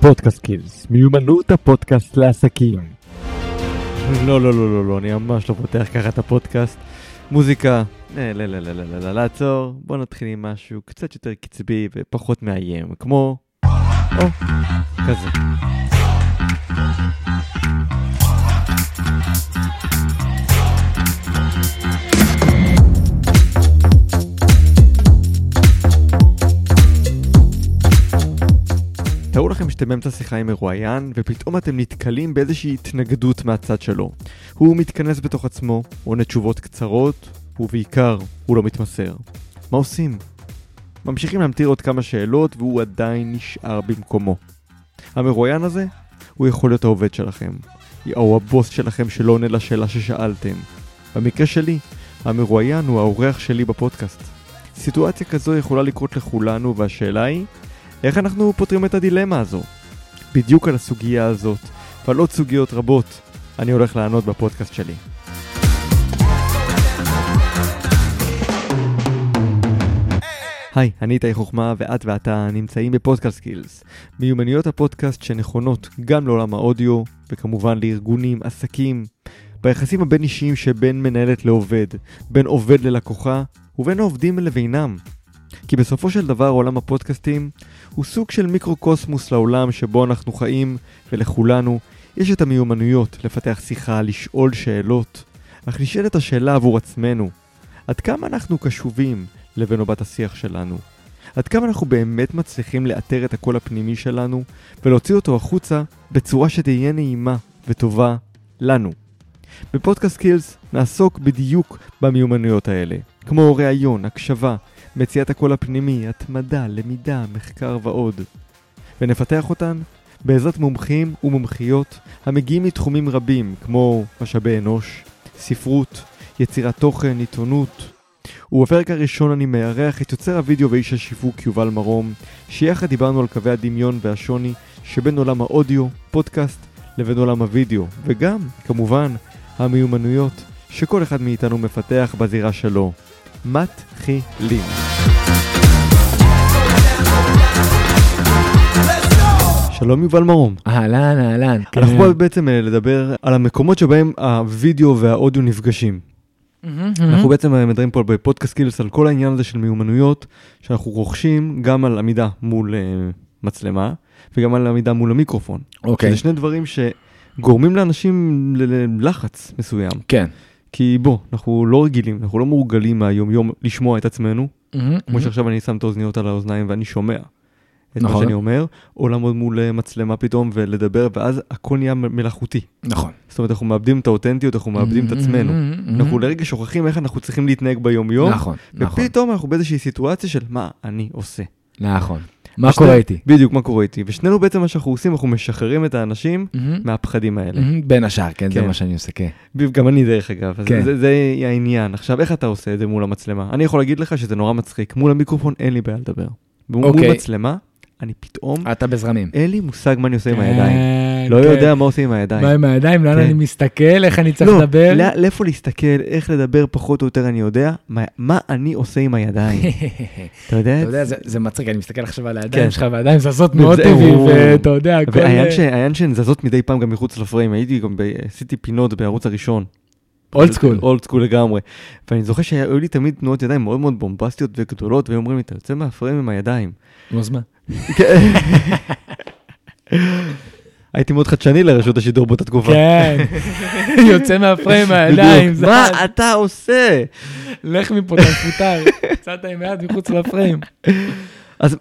פודקאסט קילס, מיומנות הפודקאסט לעסקים. לא, לא, לא, לא, לא, אני ממש לא פותח ככה את הפודקאסט. מוזיקה, לא, לא, לא, לא, לא, לא, לא, לעצור. בוא נתחיל עם משהו קצת יותר קצבי ופחות מאיים, כמו... או, כזה. תארו לכם שאתם באמצע שיחה עם מרואיין, ופתאום אתם נתקלים באיזושהי התנגדות מהצד שלו. הוא מתכנס בתוך עצמו, עונה תשובות קצרות, ובעיקר, הוא לא מתמסר. מה עושים? ממשיכים להמטיר עוד כמה שאלות, והוא עדיין נשאר במקומו. המרואיין הזה, הוא יכול להיות העובד שלכם, או הבוס שלכם שלא עונה לשאלה ששאלתם. במקרה שלי, המרואיין הוא האורח שלי בפודקאסט. סיטואציה כזו יכולה לקרות לכולנו, והשאלה היא, איך אנחנו פותרים את הדילמה הזו? בדיוק על הסוגיה הזאת, ועל עוד סוגיות רבות, אני הולך לענות בפודקאסט שלי. היי, אני איתי חוכמה, ואת ואתה נמצאים בפודקאסט סקילס. מיומנויות הפודקאסט שנכונות גם לעולם האודיו, וכמובן לארגונים, עסקים, ביחסים הבין-אישיים שבין מנהלת לעובד, בין עובד ללקוחה, ובין העובדים לבינם. כי בסופו של דבר עולם הפודקאסטים הוא סוג של מיקרוקוסמוס לעולם שבו אנחנו חיים, ולכולנו יש את המיומנויות לפתח שיחה, לשאול שאלות, אך נשאלת השאלה עבור עצמנו, עד כמה אנחנו קשובים לבן או השיח שלנו? עד כמה אנחנו באמת מצליחים לאתר את הקול הפנימי שלנו ולהוציא אותו החוצה בצורה שתהיה נעימה וטובה לנו? בפודקאסט קילס נעסוק בדיוק במיומנויות האלה, כמו ראיון, הקשבה, מציאת הקול הפנימי, התמדה, למידה, מחקר ועוד. ונפתח אותן בעזרת מומחים ומומחיות המגיעים מתחומים רבים כמו משאבי אנוש, ספרות, יצירת תוכן, עיתונות. ובפרק הראשון אני מארח את יוצר הוידאו ואיש השיווק יובל מרום, שיחד דיברנו על קווי הדמיון והשוני שבין עולם האודיו, פודקאסט, לבין עולם הוידאו, וגם, כמובן, המיומנויות שכל אחד מאיתנו מפתח בזירה שלו. מתחילים. שלום יובל מרום. אהלן, אהלן. אנחנו פה בעצם אה, לדבר על המקומות שבהם הווידאו והאודיו נפגשים. אנחנו בעצם אה, מדברים פה בפודקאסט קילס על כל העניין הזה של מיומנויות שאנחנו רוכשים גם על עמידה מול אה, מצלמה וגם על עמידה מול המיקרופון. אוקיי. זה שני דברים שגורמים לאנשים ללחץ מסוים. כן. כי בוא, אנחנו לא רגילים, אנחנו לא מורגלים מהיום יום לשמוע את עצמנו, כמו שעכשיו אני שם את האוזניות על האוזניים ואני שומע את מה נכון. שאני אומר, או לעמוד מול אה, מצלמה פתאום ולדבר, ואז הכל נהיה מלאכותי. נכון. זאת אומרת, אנחנו מאבדים את האותנטיות, אנחנו מאבדים את עצמנו. אנחנו לרגע שוכחים איך אנחנו צריכים להתנהג ביום-יום, נכון, נכון, ופתאום אנחנו באיזושהי סיטואציה של מה אני עושה. נכון. מה קורה איתי? בדיוק, מה קורה איתי. ושנינו בעצם מה שאנחנו עושים, אנחנו משחררים את האנשים מהפחדים האלה. בין השאר, כן, זה כן. מה שאני עושה, כן. גם אני דרך אגב, כן. זה, זה העניין. עכשיו, איך אתה עושה את זה מול המצלמה? אני יכול להגיד לך שזה נורא מצחיק. מול המיקרופון אין לי בעיה לדבר. מול אוקיי. מצלמה, אני פתאום, אתה בזרמים. אין לי מושג מה אני עושה עם הידיים. כן, לא כן. יודע מה עושים עם הידיים. מה עם הידיים? לאן כן. אני מסתכל? איך אני צריך לא, לדבר? לא, לאיפה להסתכל, איך לדבר, פחות או יותר אני יודע. מה, אני עושה עם הידיים? אתה יודע? אתה יודע, זה- מצחיק, אני מסתכל עכשיו על הידיים כן. שלך, והידיים זזות מאוד טבעי, הוא- ואתה יודע, הכל... והעניין העניין שהן זזות מדי פעם גם מחוץ לפריים, הייתי גם, ב- עשיתי פינות בערוץ הראשון. old school. old school לגמרי. ואני זוכר שהיו לי תמיד תנועות ידיים מאוד מאוד בומבסטיות וגדולות, והיו אומרים לי, אתה יוצא מהפריים עם הידיים. נו, אז מה? הייתי מאוד חדשני לרשות השידור באותה תקופה. כן. יוצא מהפריים מהידיים. מה. אתה עושה? לך מפה, אתה מפוטר. יצאת עם היד מחוץ לפריים. אז-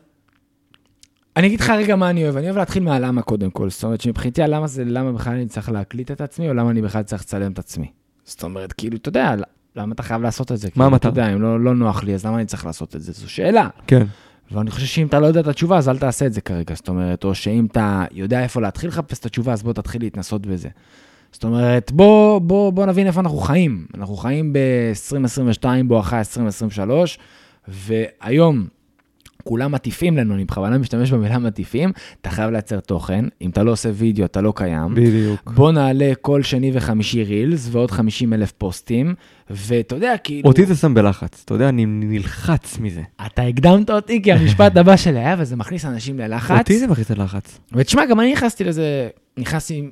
אני אגיד לך רגע מה אני אוהב, אני אוהב להתחיל מהלמה קודם כל. זאת אומרת שמבחינתי הלמה זה למה בכלל אני צריך להקליט את עצמי, או למה אני בכלל צריך לצלם את עצמי. זאת אומרת, כאילו, אתה יודע, למה אתה חייב לעשות את זה? כאילו, המטרה? אתה יודע, אם לא, לא נוח לי, אז למה אני צריך לעשות את זה? זו שאלה. כן. ואני חושב שאם אתה לא יודע את התשובה, אז אל תעשה את זה כרגע. זאת אומרת, או שאם אתה יודע איפה להתחיל לחפש את התשובה, אז בוא תתחיל להתנסות בזה. זאת אומרת, בוא, בוא, בוא נבין איפה אנחנו חיים. אנחנו חיים ב-2022, בואכה 2023, והיום כולם מטיפים לנו, אני בכוונה משתמש במילה מטיפים, אתה חייב לייצר תוכן, אם אתה לא עושה וידאו, אתה לא קיים. בדיוק. בוא נעלה כל שני וחמישי רילס ועוד 50 אלף פוסטים, ואתה יודע, כאילו... אותי זה שם בלחץ, אתה יודע, אני נלחץ מזה. אתה הקדמת אותי, כי המשפט הבא שלי היה, וזה מכניס אנשים ללחץ. אותי זה מכניס ללחץ. ותשמע, גם אני נכנסתי לזה, נכנסתי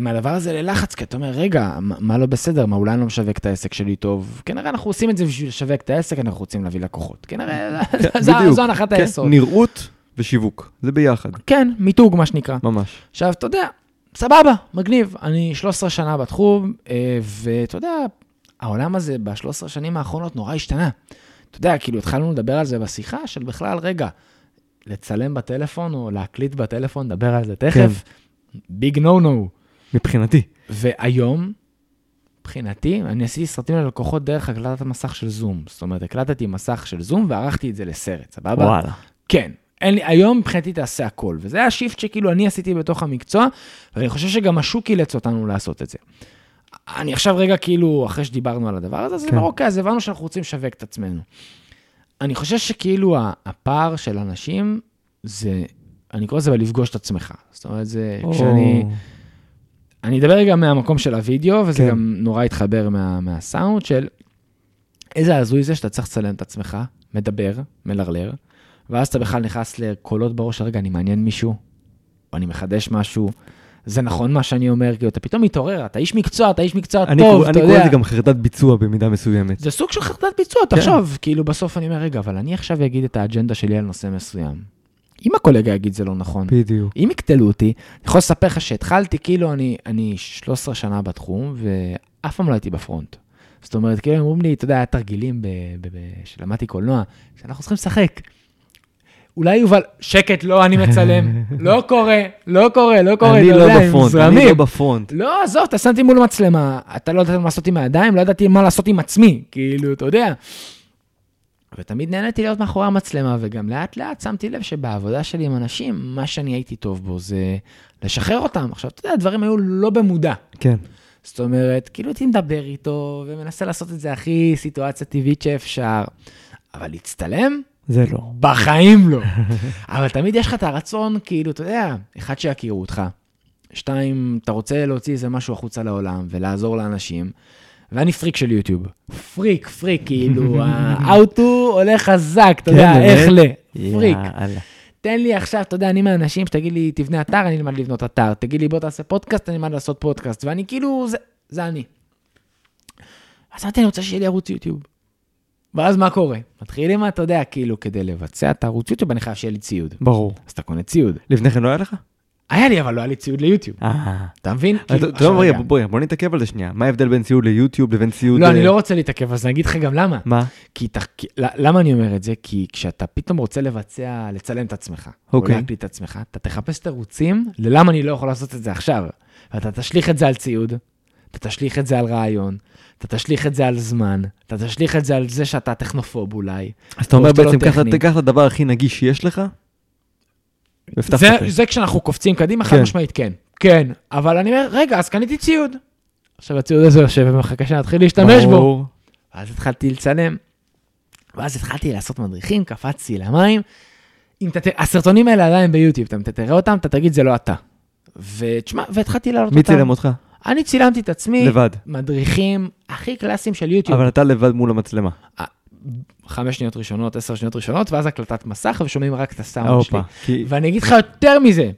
מהדבר הזה ללחץ, כי אתה אומר, רגע, מה, מה לא בסדר? מה, אולי אני לא משווק את העסק שלי טוב? כנראה אנחנו עושים את זה בשביל לשווק את העסק, אנחנו רוצים להביא לקוחות. כנראה, כן, זו- הנחת כן, היסוד. נראות ושיווק, זה ביחד, כן, מיתוג, מה שנקרא. ממש. עכשיו, אתה יודע, סבבה, מגניב. אני 13 שנה בתחום, אה, ואתה יודע, העולם הזה ב-13 שנים האחרונות נורא השתנה. אתה יודע, כאילו, התחלנו לדבר על זה בשיחה, של בכלל, רגע, לצלם בטלפון או להקליט בטלפון, נדבר על זה תכף. big no no. מבחינתי. והיום, מבחינתי, אני עשיתי סרטים ללקוחות דרך הקלטת מסך של זום. זאת אומרת, הקלטתי מסך של זום וערכתי את זה לסרט, סבבה? וואלה. כן. אין לי, היום מבחינתי תעשה הכל, וזה היה shift שכאילו אני עשיתי בתוך המקצוע, ואני חושב שגם השוק אילץ אותנו לעשות את זה. אני עכשיו רגע כאילו, אחרי שדיברנו על הדבר הזה, אז כן. אוקיי, אז הבנו שאנחנו רוצים לשווק את עצמנו. אני חושב שכאילו הפער של אנשים זה, אני קורא לזה בלפגוש את עצמך. זאת אומרת, זה כשאני, או, אני אדבר רגע מהמקום של הוידאו, וזה כן. גם נורא התחבר מה, מהסאונד של איזה הזוי זה שאתה צריך לצלם את עצמך, מדבר, מלרלר, ואז אתה בכלל נכנס לקולות בראש, רגע, אני מעניין מישהו, או אני מחדש משהו, זה נכון מה שאני אומר, כאילו, אתה פתאום מתעורר, אתה איש מקצוע, אתה איש מקצוע אני טוב, קורא- אתה אני קורא יודע. לזה גם חרדת ביצוע במידה מסוימת. זה סוג של חרדת ביצוע, כן. תחשוב, כאילו בסוף אני אומר, רגע, אבל אני עכשיו אגיד את האג'נדה שלי על נושא מסוים. אם הקולגה יגיד זה לא נכון, בדיוק. אם יקטלו אותי, אני יכול לספר לך שהתחלתי, כאילו אני, אני 13 שנה בתחום, ואף פעם לא הייתי בפרונט. זאת אומרת, כאילו, אומרים לי, אתה יודע, היה תרגילים שלמדתי קולנוע, שאנחנו צריכים לשחק. אולי יובל, שקט, לא, אני מצלם. לא קורה, לא קורה, לא קורה, אני לא בפרונט, אני. לא בפרונט. לא, עזוב, אתה שמתי מול מצלמה, אתה לא ידעת מה לעשות עם הידיים, לא ידעתי מה לעשות עם עצמי, כאילו, אתה יודע. ותמיד נהניתי להיות מאחורי המצלמה, וגם לאט לאט שמתי לב שבעבודה שלי עם אנשים, מה שאני הייתי טוב בו זה לשחרר אותם. עכשיו, אתה יודע, הדברים היו לא במודע. כן. זאת אומרת, כאילו הייתי מדבר איתו, ומנסה לעשות את זה הכי סיטואציה טבעית שאפשר, אבל להצטלם? זה לא. בחיים לא. אבל תמיד יש לך את הרצון, כאילו, אתה יודע, אחד, שיכירו אותך, שתיים, אתה רוצה להוציא איזה משהו החוצה לעולם ולעזור לאנשים, ואני פריק של יוטיוב. freak, freak, כאילו, האוטו הולך חזק, אתה כן, יודע? איך ל... פריק. תן לי עכשיו, אתה יודע, אני מהאנשים שתגיד לי, תבנה אתר, אני אלמד לבנות אתר. תגיד לי, בוא תעשה פודקאסט, אני אלמד לעשות פודקאסט. ואני כאילו, זה, זה אני. אז אמרתי, אני רוצה שיהיה לי ערוץ יוטיוב. ואז מה קורה? מתחילים, אתה יודע, כאילו, כדי לבצע את הערוץ יוטיוב, אני חייב שיהיה לי ציוד. ברור. אז אתה קונה ציוד. לפני כן לא היה לך? היה לי, אבל לא היה לי ציוד ליוטיוב. אה. אתה מבין? כאילו, בוא נתעכב על זה שנייה. מה ההבדל בין ציוד ליוטיוב לבין ציוד... לא, אני אה, לא רוצה להתעכב, אז אני אגיד לך גם למה. מה? כי, למה אני אומר את זה? כי כשאתה פתאום רוצה לבצע, לצלם את עצמך, או אוקיי. להקליט את עצמך, אתה תחפש תירוצים ללמה אני לא יכול לעשות את זה עכשיו. ואתה תשליך את זה על ציוד, אתה תשליך את זה על רעיון, אתה תשליך את זה על זמן, אתה תשליך את זה על זה שאתה טכנופוב אולי. אז אתה אומר לא בעצם. תיקח את הדבר הכי נגיש שיש לך, זה. זה כשאנחנו קופצים קדימה, חד כן. משמעית כן. כן, אבל אני אומר, רגע, אז קניתי ציוד. עכשיו הציוד הזה יושב ומחכה שנתחיל להשתמש בו. ברור. ואז התחלתי לצלם, ואז התחלתי לעשות מדריכים, קפצתי למים. אם אתה, ת- הסרטונים האלה עדיין ביוטיוב, אתה תראה אותם, אתה תגיד, זה לא אתה. ותשמע, והתחלתי לעלות מי אותם. צילם אותך? אני צילמתי את עצמי, לבד. מדריכים הכי קלאסיים של יוטיוב. אבל אתה לבד מול המצלמה. חמש שניות ראשונות, עשר שניות ראשונות, ואז הקלטת מסך, ושומעים רק את הסאונד שלי. כי- ואני אגיד לך יותר מזה,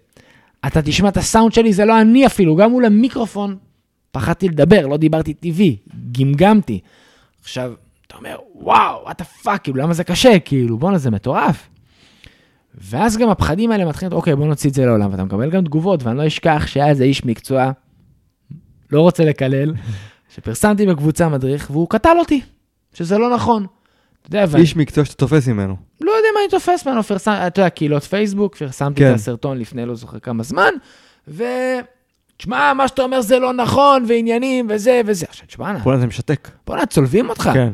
אתה תשמע את הסאונד שלי, זה לא אני אפילו, גם מול המיקרופון. פחדתי לדבר, לא דיברתי טבעי, גמגמתי. עכשיו, אתה אומר, וואו, what the fuck, כאילו, למה זה קשה? כאילו, בואנה, זה מטורף. ואז גם הפחדים האלה מתחילים, אוקיי, בוא נוציא את זה לעולם, ואתה מקבל גם תגובות, ואני לא אשכח שהיה איזה איש מקצוע, לא רוצה לקלל, שפרסמתי בקבוצה מדריך, והוא קטל אותי, שזה לא נכון. יודע, איש מקצוע שאתה תופס ממנו. לא יודע מה אני תופס ממנו, פרסם, אתה יודע, קהילות פייסבוק, פרסמתי כן. את הסרטון לפני לא זוכר כמה זמן, ו... תשמע, מה שאתה אומר זה לא נכון, ועניינים, וזה וזה. עכשיו, תשמע, נא, בוא'נה זה משתק. בוא'נה, צולבים אותך. כן.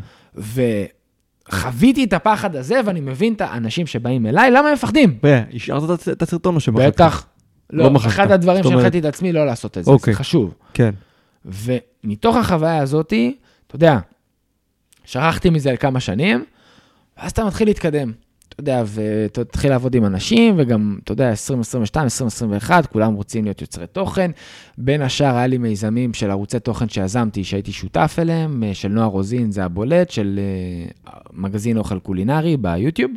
וחוויתי את הפחד הזה, ואני מבין את האנשים שבאים אליי, למה הם מפחדים? השארת את- הסרטון או שמחקת? בטח. לא לא. אחד הדברים שהנחיתי את עצמי לא לעשות את זה, אוקיי. זה חשוב. כן. ומתוך החוויה הזאתי, אתה יודע, שכחתי מזה לכמה שנים, ואז אתה מתחיל להתקדם. אתה יודע, ותתחיל לעבוד עם אנשים, וגם, אתה יודע, 2022, 2021, כולם רוצים להיות יוצרי תוכן. בין השאר, היה לי מיזמים של ערוצי תוכן שיזמתי, שהייתי שותף אליהם, של נועה רוזין, זה הבולט, של אה, מגזין אוכל קולינרי ביוטיוב.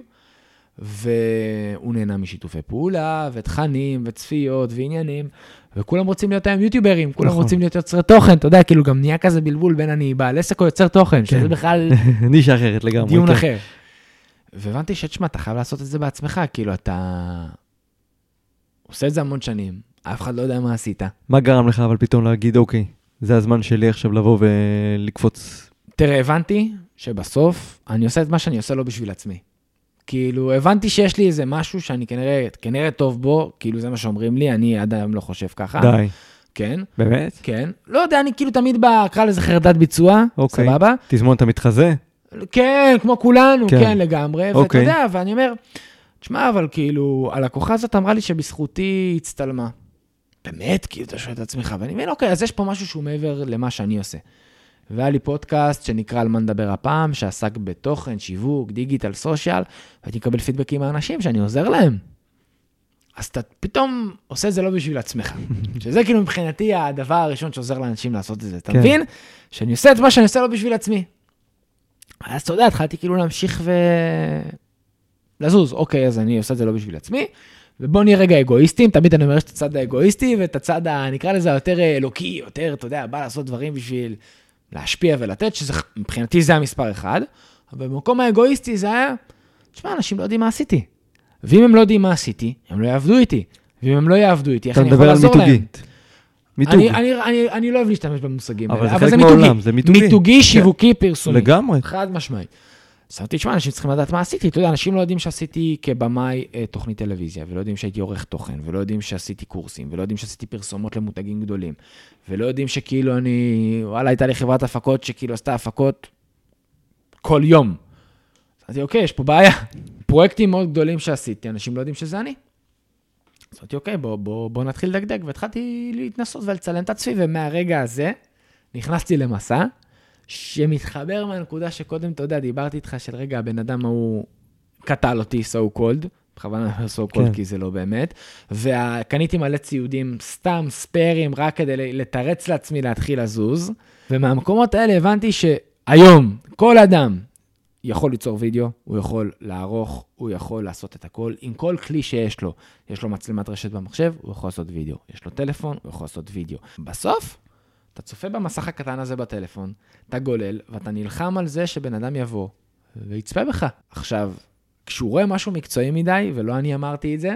והוא נהנה משיתופי פעולה, ותכנים, וצפיות, ועניינים, וכולם רוצים להיות היום יוטיוברים, כולם נכון. רוצים להיות יוצרי תוכן, אתה יודע, כאילו גם נהיה כזה בלבול בין אני בעל עסק או יוצר תוכן, כן. שזה בכלל... נישה אחרת לגמרי. דיון כן. אחר. והבנתי שתשמע, אתה חייב לעשות את זה בעצמך, כאילו, אתה עושה את זה המון שנים, אף אחד לא יודע מה עשית. מה גרם לך אבל פתאום להגיד, אוקיי, זה הזמן שלי עכשיו לבוא ולקפוץ? תראה, הבנתי שבסוף אני עושה את מה שאני עושה לא בשביל עצמי. כאילו, הבנתי שיש לי איזה משהו שאני כנראה, כנראה טוב בו, כאילו, זה מה שאומרים לי, אני עד היום לא חושב ככה. די. כן. באמת? כן. לא יודע, אני כאילו תמיד אקרא לזה חרדת ביצוע, אוקיי. סבבה? תזמון את המתחזה? כן, כמו כולנו, כן, כן לגמרי. אוקיי. ואתה יודע, ואני אומר, תשמע, אבל כאילו, הלקוחה הזאת אמרה לי שבזכותי היא הצטלמה. באמת? כאילו, אתה שואל את עצמך, ואני מבין, אוקיי, אז יש פה משהו שהוא מעבר למה שאני עושה. והיה לי פודקאסט שנקרא על מה נדבר הפעם, שעסק בתוכן, שיווק, דיגיטל, סושיאל, והייתי מקבל פידבקים מהאנשים שאני עוזר להם. אז אתה פתאום עושה את זה לא בשביל עצמך. שזה כאילו מבחינתי הדבר הראשון שעוזר לאנשים לעשות את זה. אתה כן. מבין? שאני עושה את מה שאני עושה לא בשביל עצמי. אז אתה יודע, התחלתי כאילו להמשיך ו... לזוז. אוקיי, אז אני עושה את זה לא בשביל עצמי, ובוא נהיה רגע אגואיסטים, תמיד אני אומר יש את הצד האגואיסטי ואת הצד, ה... נקרא לזה יותר אלוקי, יותר, אתה יודע, בא לעשות דברים בשביל להשפיע ולתת, שזה מבחינתי זה המספר אחד, אבל במקום האגואיסטי זה היה, תשמע, אנשים לא יודעים מה עשיתי. ואם הם לא יודעים מה עשיתי, הם לא יעבדו איתי. ואם הם לא יעבדו איתי, איך אני יכול לעזור להם? אתה מדבר על מיתוגית. מיתוג. אני, אני, אני, אני לא אוהב להשתמש במושגים האלה, אבל זה חלק מהעולם, זה מיתוגי. מיתוגי, כן. שיווקי, פרסומי. לגמרי. חד משמעי. אז אמרתי, תשמע, אנשים צריכים לדעת מה עשיתי. אתה יודע, אנשים לא יודעים שעשיתי כבמאי אה, תוכנית טלוויזיה, ולא יודעים שהייתי עורך תוכן, ולא יודעים שעשיתי קורסים, ולא יודעים שעשיתי פרסומות למותגים גדולים, ולא יודעים שכאילו אני, וואלה, הייתה לי חברת הפקות שכאילו עשתה הפקות כל יום. אז אמרתי, אוקיי, יש פה בעיה. פרויקטים מאוד גדולים שעשיתי, אנשים לא יודעים שזה אני. אז אמרתי, אוקיי, בוא, בוא, בוא נתחיל לדגדג, והתחלתי להתנסות ולצלם את עצמי, ומהרגע הזה נכנסתי למסע. שמתחבר מהנקודה שקודם, אתה יודע, דיברתי איתך של רגע, הבן אדם ההוא קטל אותי, so called, בכוונה so called כן. כי זה לא באמת, וקניתי מלא ציודים, סתם ספיירים, רק כדי לתרץ לעצמי להתחיל לזוז, ומהמקומות האלה הבנתי שהיום, כל אדם יכול ליצור וידאו, הוא יכול לערוך, הוא יכול לעשות את הכל, עם כל כלי שיש לו. יש לו מצלמת רשת במחשב, הוא יכול לעשות וידאו. יש לו טלפון, הוא יכול לעשות וידאו. בסוף, אתה צופה במסך הקטן הזה בטלפון, אתה גולל, ואתה נלחם על זה שבן אדם יבוא ויצפה בך. עכשיו, כשהוא רואה משהו מקצועי מדי, ולא אני אמרתי את זה,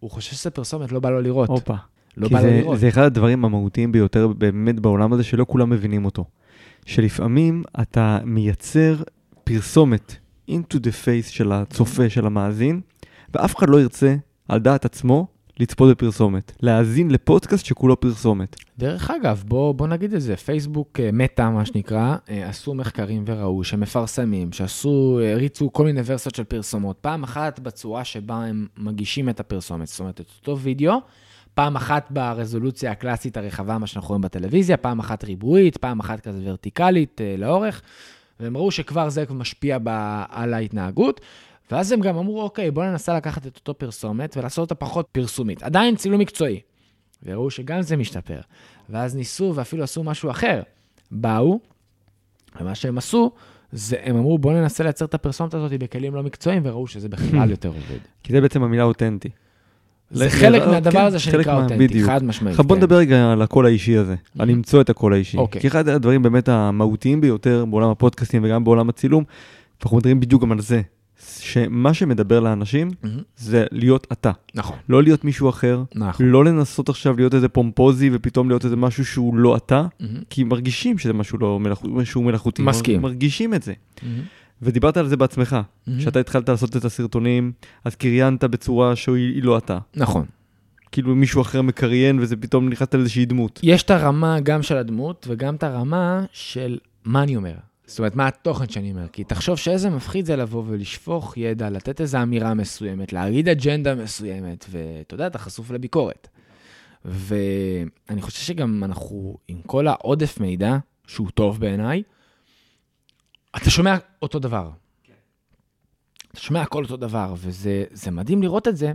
הוא חושב שזה פרסומת, לא בא לו לראות. הופה. לא בא זה, לו לראות. זה אחד הדברים המהותיים ביותר באמת בעולם הזה, שלא כולם מבינים אותו. שלפעמים אתה מייצר פרסומת into the face של הצופה, של המאזין, ואף אחד לא ירצה, על דעת עצמו, לצפות בפרסומת, להאזין לפודקאסט שכולו פרסומת. דרך אגב, בוא, בוא נגיד את זה, פייסבוק אה, מטא, מה שנקרא, אה, עשו מחקרים וראו שמפרסמים, שעשו, הריצו כל מיני ורסיות של פרסומות, פעם אחת בצורה שבה הם מגישים את הפרסומת, זאת אומרת, את אותו וידאו, פעם אחת ברזולוציה הקלאסית הרחבה, מה שאנחנו רואים בטלוויזיה, פעם אחת ריבועית, פעם אחת כזה ורטיקלית אה, לאורך, והם ראו שכבר זה משפיע ב, על ההתנהגות. ואז הם גם אמרו, אוקיי, בואו ננסה לקחת את אותו פרסומת ולעשות אותה פחות פרסומית. עדיין צילום מקצועי. וראו שגם זה משתפר. ואז ניסו ואפילו עשו משהו אחר. באו, ומה שהם עשו, זה הם אמרו, בואו ננסה לייצר את הפרסומת הזאת בכלים לא מקצועיים, וראו שזה בכלל יותר עובד. כי זה בעצם המילה אותנטי. זה חלק מהדבר כן, הזה שנקרא אותנטי, חד משמעית. בוא כן. נדבר רגע על הקול האישי הזה, על למצוא את הקול האישי. אוקיי. כי אחד הדברים באמת המהותיים ביותר בעולם הפודקאסטים וגם בעולם הצילום, אנחנו מדברים בדיוק גם על זה, שמה שמדבר לאנשים mm-hmm. זה להיות אתה. נכון. לא להיות מישהו אחר, נכון. לא לנסות עכשיו להיות איזה פומפוזי ופתאום להיות איזה משהו שהוא לא אתה, mm-hmm. כי מרגישים שזה משהו לא משהו מלאכותי. מסכים. מרגישים את זה. Mm-hmm. ודיברת על זה בעצמך, mm-hmm. שאתה התחלת לעשות את הסרטונים, אז קריינת בצורה שהיא לא אתה. נכון. כאילו מישהו אחר מקריין וזה פתאום נכנסת לאיזושהי דמות. יש את הרמה גם של הדמות וגם את הרמה של מה אני אומר. זאת אומרת, מה התוכן שאני אומר? כי תחשוב שאיזה מפחיד זה לבוא ולשפוך ידע, לתת איזו אמירה מסוימת, להגיד אג'נדה מסוימת, ואתה יודע, אתה חשוף לביקורת. ואני חושב שגם אנחנו, עם כל העודף מידע, שהוא טוב בעיניי, אתה שומע אותו דבר. אתה שומע הכל אותו דבר, וזה זה מדהים לראות את זה,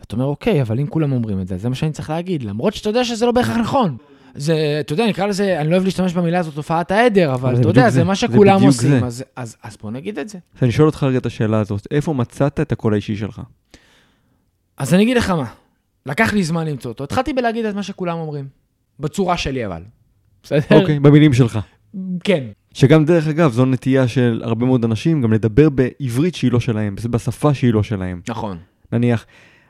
ואתה אומר, אוקיי, אבל אם כולם אומרים את זה, זה מה שאני צריך להגיד, למרות שאתה יודע שזה לא בהכרח נכון. זה, אתה יודע, נקרא לזה, אני לא אוהב להשתמש במילה הזאת, תופעת העדר, אבל זה אתה יודע, זה, זה מה זה שכולם בדיוק עושים, זה. אז, אז, אז בוא נגיד את זה. אז אני שואל אותך רגע את השאלה הזאת, איפה מצאת את הקול האישי שלך? אז אני אגיד לך מה, לקח לי זמן למצוא אותו, התחלתי בלהגיד את מה שכולם אומרים, בצורה שלי אבל. בסדר? אוקיי, במילים שלך. כן. שגם דרך אגב, זו נטייה של הרבה מאוד אנשים גם לדבר בעברית שהיא לא שלהם, בשפה שהיא לא שלהם. נכון. נניח,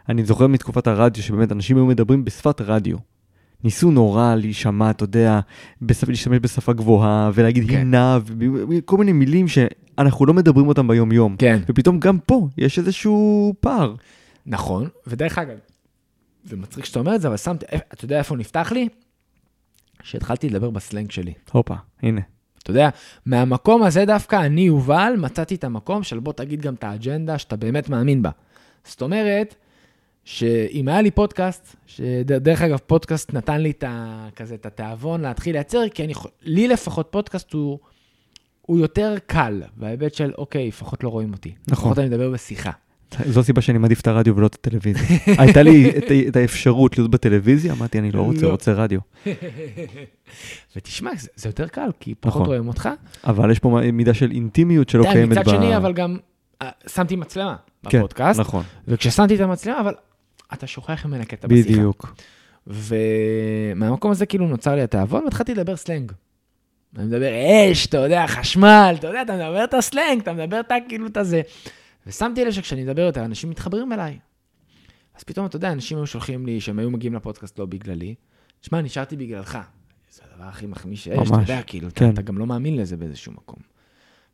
אני זוכר מתקופת הרדיו שבאמת אנשים היו מדברים בשפת רדיו. ניסו נורא להישמע, אתה יודע, בשפ... להשתמש בשפה גבוהה ולהגיד כן. הינה וכל מיני מילים שאנחנו לא מדברים אותם ביום-יום. כן. ופתאום גם פה יש איזשהו פער. נכון, ודרך אגב, זה מצחיק שאתה אומר את זה, אבל שמתי, אתה יודע איפה נפתח לי? שהתחלתי לדבר בסלנג שלי. הופה, הנה. אתה יודע, מהמקום הזה דווקא אני, יובל, מצאתי את המקום של בוא תגיד גם את האג'נדה שאתה באמת מאמין בה. זאת אומרת, שאם היה לי פודקאסט, שדרך אגב, פודקאסט נתן לי את ה, כזה, את התיאבון להתחיל לייצר, כי אני, לי לפחות פודקאסט הוא, הוא יותר קל, בהיבט של, אוקיי, לפחות לא רואים אותי. נכון. לפחות אני מדבר בשיחה. זו הסיבה שאני מעדיף את הרדיו ולא את הטלוויזיה. הייתה לי את, את האפשרות להיות בטלוויזיה, אמרתי, אני לא רוצה, לא. רוצה רדיו. ותשמע, זה, זה יותר קל, כי פחות נכון. רואים אותך. אבל יש פה מידה של אינטימיות שלא קיימת מצד שני, אבל גם אה, שמתי מצלמה כן, בפודקאסט, נכון, וכששמתי את המצלמה, אבל אתה שוכח ממנה קטע בשיחה. בדיוק. ומהמקום הזה כאילו נוצר לי התיאבון, והתחלתי לדבר סלנג. אני מדבר אש, אתה יודע, חשמל, אתה יודע, אתה מדבר את הסלנג, אתה מדבר את הכאילו את הזה. ושמתי לב שכשאני מדבר יותר, אנשים מתחברים אליי. אז פתאום, אתה יודע, אנשים היו שולחים לי, שהם היו מגיעים לפודקאסט לא בגללי, שמע, נשארתי בגללך. זה הדבר הכי מחמיא שיש, אתה יודע, כאילו, כן. אתה, אתה גם לא מאמין לזה באיזשהו מקום.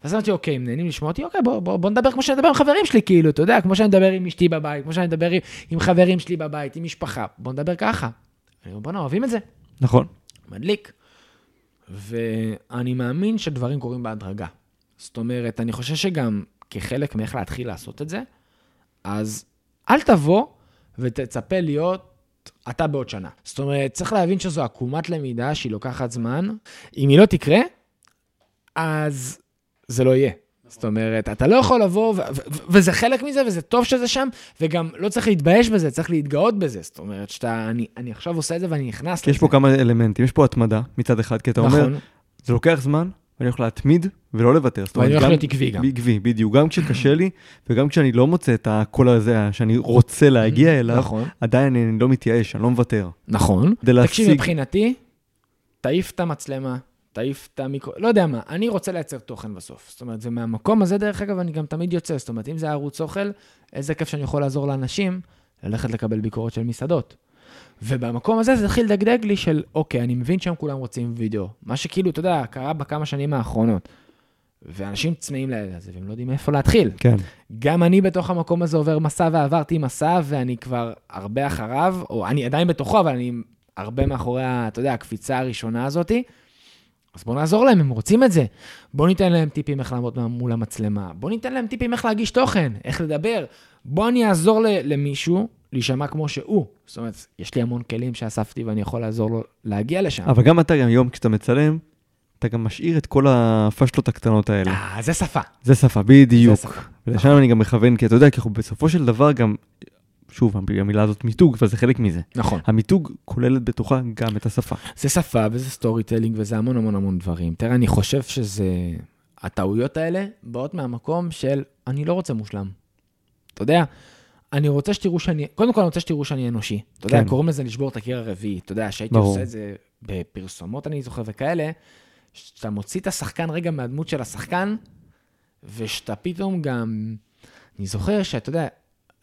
ואז אמרתי, אוקיי, אם נהנים לשמוע אותי, אוקיי, בוא, בוא, בוא נדבר כמו שאני מדבר עם חברים שלי, כאילו, אתה יודע, כמו שאני מדבר עם אשתי בבית, כמו שאני מדבר עם, עם חברים שלי בבית, עם משפחה, בוא נדבר ככה. אני אומר, בואנה, אוהבים את זה? נכון. מדליק. ואני מאמין שדברים קורים בהדרגה. זאת אומרת, אני חושב שגם כחלק מאיך להתחיל לעשות את זה, אז אל תבוא ותצפה להיות אתה בעוד שנה. זאת אומרת, צריך להבין שזו עקומת למידה שהיא לוקחת זמן. אם היא לא תקרה, אז זה לא יהיה. זאת אומרת, אתה לא יכול לבוא, ו- ו- וזה חלק מזה, וזה טוב שזה שם, וגם לא צריך להתבייש בזה, צריך להתגאות בזה. זאת אומרת, שאתה, אני, אני עכשיו עושה את זה ואני נכנס כי יש פה כמה אלמנטים, יש פה התמדה מצד אחד, כי אתה אומר, נכון, זה לוקח זמן, ואני הולך להתמיד ולא לוותר. ואני הולך להיות עקבי גם. עקבי, בדיוק. גם כשקשה לי, וגם כשאני לא מוצא את הקול הזה שאני רוצה להגיע אליו, נכון, עדיין אני לא מתייאש, אני לא מוותר. נכון. תקשיב. מבחינתי, תעיף את המצלמה, תעיף את המיקרו, לא יודע מה, אני רוצה לייצר תוכן בסוף. זאת אומרת, ומהמקום הזה, דרך אגב, אני גם תמיד יוצא. זאת אומרת, אם זה ערוץ אוכל, איזה כיף שאני יכול לעזור לאנשים ללכת לקבל ביקורת של מסעדות. ובמקום הזה זה התחיל לדגדג לי של, אוקיי, אני מבין שהם כולם רוצים וידאו. מה שכאילו, אתה יודע, קרה בכמה שנים האחרונות. ואנשים צמאים לזה, והם לא יודעים מאיפה להתחיל. כן, גם אני בתוך המקום הזה עובר מסע ועברתי מסע, ואני כבר הרבה אחריו, או אני עדיין בתוכו, אבל אני הרבה מאחורי, אתה יודע, הקפיצה הראשונה הזאתי. אז בואו נעזור להם, הם רוצים את זה. בואו ניתן להם טיפים איך לעמוד מול המצלמה. בואו ניתן להם טיפים איך להגיש תוכן, איך לדבר. בואו אני אעזור ל- למישהו להישמע כמו שהוא. זאת אומרת, יש לי המון כלים שאספתי ואני יכול לעזור לו להגיע לשם. אבל גם אתה גם היום כשאתה מצלם, אתה גם משאיר את כל הפשלות הקטנות האלה. אה, זה שפה. זה שפה, בדיוק. זה שפה. ולשם אני גם מכוון, כי אתה יודע, כי אנחנו בסופו של דבר גם, שוב, המילה הזאת מיתוג, אבל זה חלק מזה. נכון. המיתוג כוללת בתוכה גם את השפה. זה שפה וזה storytelling וזה המון המון המון דברים. תראה, אני חושב שזה... הטעויות האלה באות מהמקום של אני לא רוצה מושלם. אתה יודע, אני רוצה שתראו שאני... קודם כל, אני רוצה שתראו שאני אנושי. אתה יודע, כן. קוראים לזה לשבור את הקיר הרביעי. אתה יודע, שהייתי ברור. עושה את זה בפרסומות, אני זוכר, וכאלה, שאתה מוציא את השחקן רגע מהדמות של השחקן, ושאתה פתאום גם... אני זוכר שאתה יודע,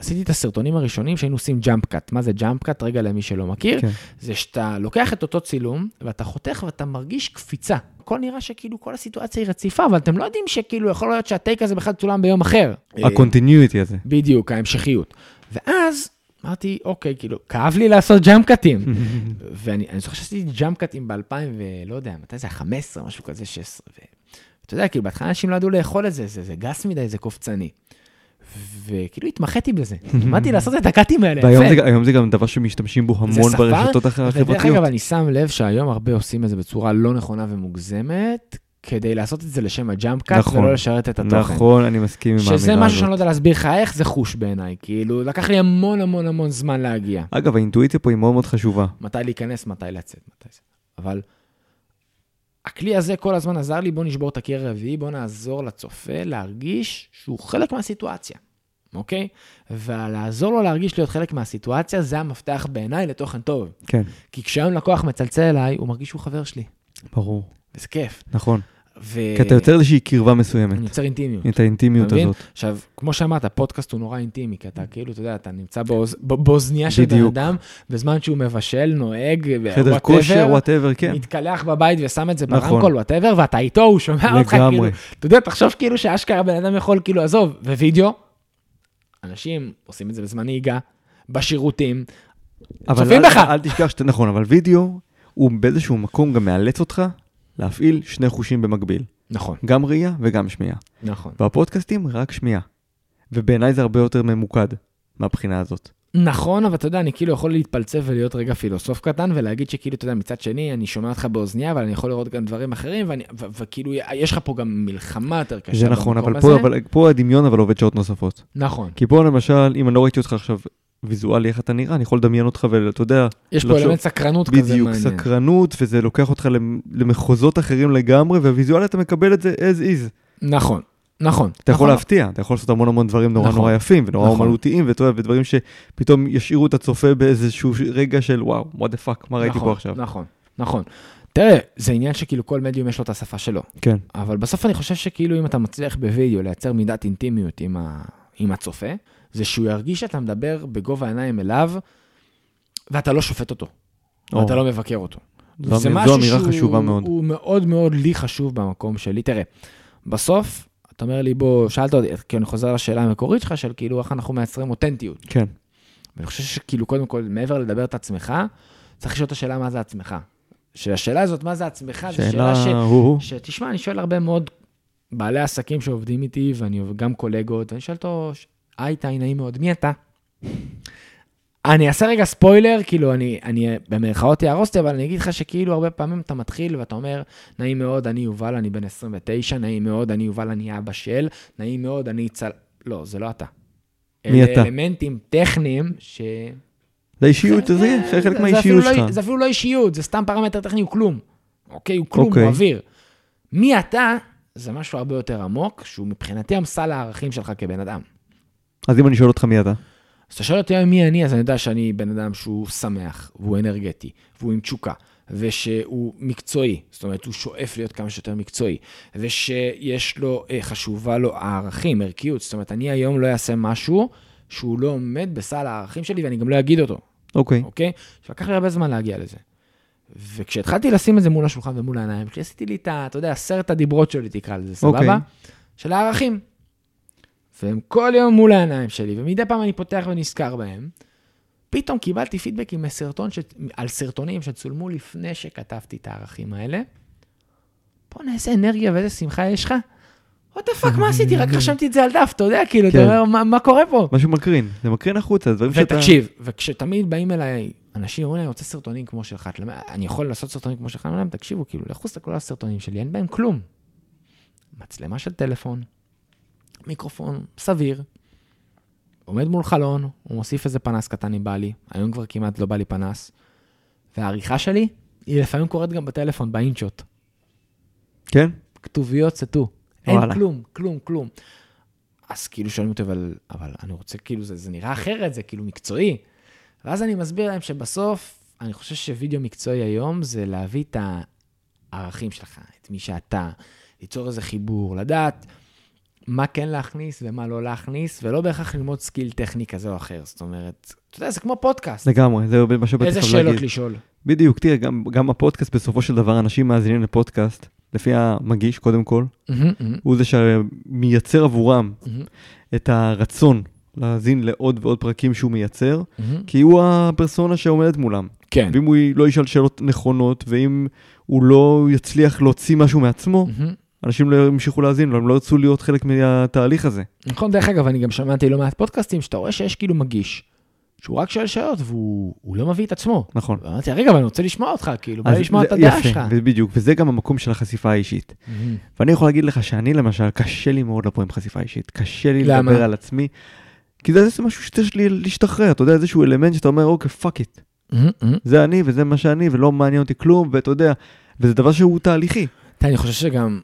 עשיתי את הסרטונים הראשונים שהיינו עושים jump cut. מה זה jump cut? רגע למי שלא מכיר. כן. זה שאתה לוקח את אותו צילום, ואתה חותך ואתה מרגיש קפיצה. הכל נראה שכאילו כל הסיטואציה היא רציפה, אבל אתם לא יודעים שכאילו יכול להיות שה take הזה בכלל צולם ביום אחר. ה continuity הזה. בדיוק, ההמשכיות. ואז אמרתי, אוקיי, כאילו, כאב לי לעשות jump cutים. ואני אני זוכר שעשיתי jump cutים ב-2000 ולא יודע, מתי זה היה? 15, משהו כזה, 16. ואתה יודע, כאילו, בהתחלה אנשים לא ידעו לאכול את זה, זה, זה גס מדי, זה קופצני. וכאילו התמחיתי בזה, למדתי לעשות את ה cutים האלה. והיום. זה, גם דבר שמשתמשים בו המון ברשתות ודרך החברתיות. אגב, אני שם לב שהיום הרבה עושים את זה בצורה לא נכונה ומוגזמת, כדי לעשות את זה לשם הג'אמפ קאט, נכון. ולא לשרת את התוכן. נכון, אני מסכים עם האמירה הזאת. שזה משהו שאני לא יודע להסביר לך איך, זה חוש בעיניי. כאילו, לקח לי המון המון המון זמן להגיע. אגב, האינטואיציה פה היא מאוד מאוד חשובה. מתי להיכנס, מתי לצאת, מתי זה. אבל הכלי הזה כל הזמן עזר לי, בוא נשבור את הקיר הרביעי, בוא נעזור לצופה להרגיש שהוא חלק מהסיטואציה, אוקיי? ולעזור לו להרגיש להיות חלק מהסיטואציה, זה המפתח בעיניי לתוכן טוב. כן, כי כשהיום לקוח מצלצל אליי, הוא מרגיש שהוא חבר שלי, ברור. וזה כיף. נכון. ו... כי אתה יוצר איזושהי קרבה מסוימת. אני יוצר אינטימיות. את האינטימיות? הזאת. עכשיו, כמו שאמרת, פודקאסט הוא נורא אינטימי, כי אתה כאילו, אתה יודע, אתה נמצא באוז... ב- באוזניה של בן. אדם, בזמן שהוא מבשל, נוהג, חדר כושר, whatever, כן. מתקלח בבית ושם את זה נכון. ברמקול, whatever, ואתה איתו, הוא שומע אותך, כאילו. אתה יודע, תחשוב כאילו שאשכרה בן אדם יכול, כאילו, עזוב, ווידאו, אנשים עושים את זה בזמן נהיגה, בשירותים, צופים בך. אל תשכח שאתה נכון, אבל וידאו, הוא באיזשהו מקום גם מאלץ אותך להפעיל שני חושים במקביל. נכון, גם ראייה וגם שמיעה. נכון. והפודקאסטים, רק שמיעה. ובעיניי זה הרבה יותר ממוקד מהבחינה הזאת. נכון, אבל אתה יודע, אני כאילו יכול להתפלצף ולהיות רגע פילוסוף קטן, ולהגיד שכאילו, אתה יודע, מצד שני, אני שומע אותך באוזניה, אבל אני יכול לראות גם דברים אחרים, ואני- ו- וכאילו, יש לך פה גם מלחמה יותר קשה זה נכון, אבל פה. אבל פה הדמיון אבל עובד שעות נוספות. נכון. כי פה למשל, אם אני לא ראיתי אותך עכשיו ויזואלי איך אתה נראה, אני יכול לדמיין אותך ואתה יודע, יש פה לחשוב- אלמנט סקרנות כזה בדיוק, מעניין. סקרנות, וזה לוקח אותך למ- למחוזות אחרים לגמרי, וויזואלי אתה מקבל את זה as is. נכון, נכון. אתה יכול נכון. להפתיע, אתה יכול לעשות המון המון דברים נורא נכון. נורא יפים ונורא נכון. אומנותיים, ואתה יודע, ודברים שפתאום ישאירו את הצופה באיזשהו רגע של וואו, what the fuck, מה ראיתי נכון, פה עכשיו? נכון, נכון. תראה, זה עניין שכאילו כל מדיום יש לו את השפה שלו, כן, אבל בסוף אני חושב שכאילו אם אתה מצליח בווידאו לייצר מידת אינטימיות עם, ה... עם הצופה, זה שהוא ירגיש שאתה מדבר בגובה העיניים אליו, ואתה לא שופט אותו, או. ואתה לא מבקר אותו. זו זה משהו זו אמירה שהוא- חשובה מאוד. הוא מאוד מאוד לי חשוב במקום שלי. תראה, בסוף, אתה אומר לי, בוא, שאלת אותי, כי אני חוזר לשאלה המקורית שלך, של כאילו איך אנחנו מייצרים אותנטיות. כן, ואני חושב שכאילו, קודם כל, מעבר לדבר את עצמך, צריך לשאול את השאלה מה זה עצמך. שהשאלה הזאת, מה זה עצמך, זו שאלה ש... הוא, שתשמע, אני שואל הרבה מאוד בעלי עסקים שעובדים איתי, ואני גם קולגות, ואני שואל אותו, היי, טי, נעים מאוד, מי אתה? אני אעשה רגע ספוילר, כאילו, אני, אני במרכאות יהרוס אותי, אבל אני אגיד לך שכאילו הרבה פעמים אתה מתחיל ואתה אומר, נעים מאוד, אני יובל, אני בן 29, נעים מאוד, אני יובל, אני אבא של, נעים מאוד, אני צל... לא, זה לא אתה. מי אתה? אלמנטים טכניים ש... זה אישיות, זה זה זה- חלק זה מהאישיות אפילו לא- שלך. זה אפילו לא אישיות, זה סתם פרמטר טכני, הוא כלום. אוקיי? הוא כלום, אוקיי. הוא אוויר. מי אתה, זה משהו הרבה יותר עמוק, שהוא מבחינתי המסל הערכים שלך כבן אדם. אז אם אני שואל אותך מי אתה? אז אתה שואל אותי מי אני, אז אני יודע שאני בן אדם שהוא שמח, והוא אנרגטי, והוא עם תשוקה, ושהוא מקצועי, זאת אומרת, הוא שואף להיות כמה שיותר מקצועי, ושיש לו, אה, חשובה לו הערכים, ערכיות, זאת אומרת, אני היום לא אעשה משהו שהוא לא עומד בסל הערכים שלי, ואני גם לא אגיד אותו. אוקיי, אוקיי? שלקח לי הרבה זמן להגיע לזה. וכשהתחלתי לשים את זה מול השולחן ומול העיניים, כשעשיתי לי את ה... אתה יודע, עשרת הדיברות שלי, תקרא לזה, סבבה? אוקיי. של הערכים. והם כל יום מול העיניים שלי, ומדי פעם אני פותח ונזכר בהם. פתאום קיבלתי פידבקים מסרטון ש... על סרטונים שצולמו לפני שכתבתי את הערכים האלה. בוא'נה, איזה אנרגיה ואיזה שמחה יש לך. what the fuck, מה עשיתי? רק רשמתי את זה על דף, אתה יודע, כאילו, אתה כן. אומר, "מה- מה קורה פה? משהו מקרין, זה מקרין החוצה, דברים שאתה... ותקשיב, וכשתמיד באים אליי אנשים, אומרים לי, אני רוצה סרטונים כמו שלך, אני יכול לעשות סרטונים כמו שלך? אני אומר להם, תקשיבו, כאילו, לכו תסתכלו על הסרטונים שלי, אין בהם כלום. מצלמה של טלפון, מיקרופון סביר, עומד מול חלון, הוא מוסיף איזה פנס קטן אם בא לי, היום כבר כמעט לא בא לי פנס, והעריכה שלי, היא לפעמים קורית גם בטלפון, ב InShot. כן? כתוביות סטו. אין וואלה. כלום, כלום, כלום. אז כאילו שואלים אותי, אבל, אבל אני רוצה, כאילו, זה, זה נראה אחרת, זה כאילו מקצועי. ואז אני מסביר להם שבסוף, אני חושב שווידאו מקצועי היום זה להביא את הערכים שלך, את מי שאתה, ליצור איזה חיבור, לדעת מה כן להכניס ומה לא להכניס, ולא בהכרח ללמוד skill טכני כזה או אחר. זאת אומרת, אתה יודע, זה כמו פודקאסט. לגמרי, זה מה שבטח איזה שאלות. לשאול? בדיוק, תראה, גם, גם הפודקאסט בסופו של דבר, אנשים מאזינים לפודקאסט, לפי המגיש קודם כל, מהמם, מהמם, הוא זה שמייצר עבורם מהמם, את הרצון להאזין לעוד ועוד פרקים שהוא מייצר. כי הוא הפרסונה שעומדת מולם. כן. ואם הוא לא ישאל שאלות נכונות, ואם הוא לא יצליח להוציא משהו מעצמו. אנשים לא ימשיכו להאזין לו, הם לא ירצו להיות חלק מהתהליך הזה. נכון, דרך אגב, אני גם שמעתי לא מעט פודקאסטים, שאתה רואה שיש כאילו מגיש. שהוא רק שואל שאלות והוא הוא לא מביא את עצמו. נכון. ואמרתי, רגע, אבל אני רוצה לשמוע אותך, כאילו, בא לשמוע את הדעה יפה, שלך. בדיוק, וזה גם המקום של החשיפה האישית. ואני יכול להגיד לך שאני למשל, קשה לי מאוד לבוא עם חשיפה אישית. קשה לי למה? לדבר על עצמי. כי זה משהו שצריך לי להשתחרר, אתה יודע, איזשהו אלמנט שאתה אומר, אוקיי, fuck it. זה אני וזה מה שאני, ולא מעניין אותי כלום, ואתה יודע, וזה דבר שהוא תהליכי. אני חושב שגם,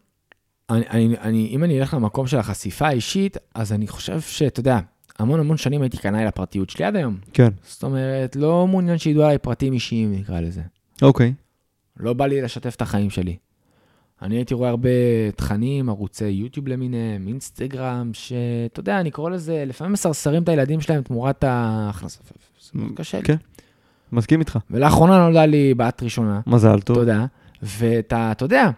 אני, אני, אני, אם אני אלך למקום של החשיפה האישית, אז אני חושב שאתה יודע, המון המון שנים הייתי קנאי לפרטיות שלי עד היום. כן, זאת אומרת, לא מעוניין שידעו עליי פרטים אישיים, נקרא לזה. אוקיי. לא בא לי לשתף את החיים שלי. אני הייתי רואה הרבה תכנים, ערוצי יוטיוב למיניהם, אינסטגרם, שאתה יודע, אני קורא לזה, לפעמים מסרסרים את הילדים שלהם תמורת ההכנסה. זה מאוד קשה לי. כן. מסכים איתך. ולאחרונה נולדה לי בת ראשונה, מזל טוב. תודה, ואתה, אתה יודע,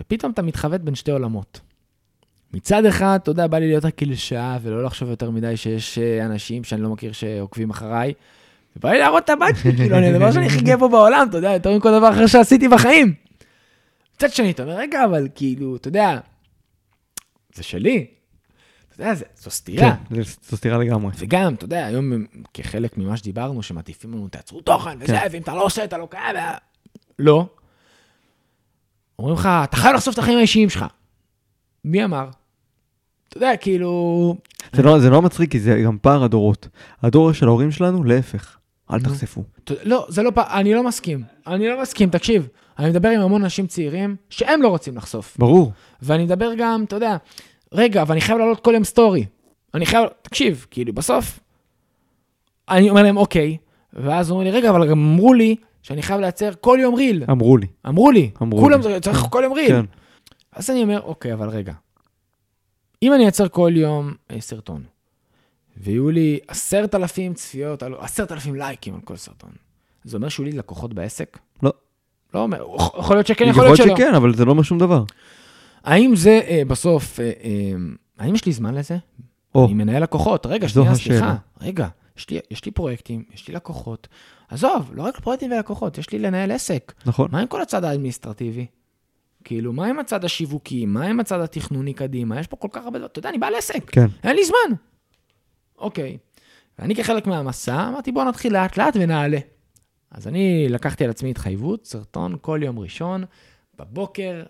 ופתאום אתה מתחבט בין שתי עולמות. מצד אחד, אתה יודע, בא לי להיות הקלישאה ולא לחשוב יותר מדי שיש אה, אנשים שאני לא מכיר שעוקבים אחריי. ובא לי להראות את הבת שלי, כאילו, אני הדבר שאני הכי גאה בו בעולם, אתה יודע, יותר מכל דבר אחר שעשיתי בחיים. מצד שני, אתה אומר, רגע, אבל כאילו, אתה יודע, זה שלי. אתה יודע, זה- זו סתירה. כן, זו סתירה לגמרי. וגם, אתה יודע, היום כחלק ממה שדיברנו, שמטיפים לנו, תעצרו תוכן וזה, כן. ואם אתה לא עושה, אתה לא קיים. לא. אומרים לך, אתה חייב לחשוף את החיים האישיים שלך. מי אמר? אתה יודע, כאילו... זה לא- זה לא מצחיק, כי זה גם פער הדורות. הדור של ההורים שלנו, להפך. אל. תחשפו. לא, זה לא פעם, אני לא מסכים. אני לא מסכים, תקשיב. אני מדבר עם המון אנשים צעירים שהם לא רוצים לחשוף. ברור. ואני מדבר גם, אתה יודע, רגע, אבל אני חייב לעלות כל יום סטורי. אני חייב, תקשיב, כאילו, בסוף, אני אומר להם, אוקיי, ואז אומרים לי, רגע, אבל גם אמרו לי שאני חייב לייצר כל יום ריל. אמרו לי. אמרו לי, אמרו כולם לי. צריך כל יום ריל. כן. אז אני אומר, אוקיי, אבל רגע, אם אני אייצר כל יום אה, סרטון, ויהיו לי עשרת אלפים צפיות, עשרת אלפים לייקים על כל סרטון, זה אומר שיהיו לי לקוחות בעסק? לא. לא אומר, יכול להיות שכן, יכול להיות שלא. שכן, אבל זה לא אומר שום דבר. האם זה אה, בסוף, אה, אה, האם יש לי זמן לזה? או, אני מנהל לקוחות. רגע, שנייה. סליחה. רגע, יש לי, יש לי פרויקטים, יש לי לקוחות. עזוב, לא רק פרויקטים ולקוחות, יש לי לנהל עסק. נכון. מה עם כל הצד האדמיניסטרטיבי? כאילו, מה עם הצד השיווקי? מה עם הצד התכנוני קדימה? יש פה כל כך הרבה דברים. אתה יודע, אני בעל עסק, כן. אין לי זמן. אוקיי. ואני כחלק מהמסע, אמרתי, בואו נתחיל לאט-לאט ונעלה. אז אני לקחתי על עצמי התחייבות, סרטון כל יום ראשון, בבוקר,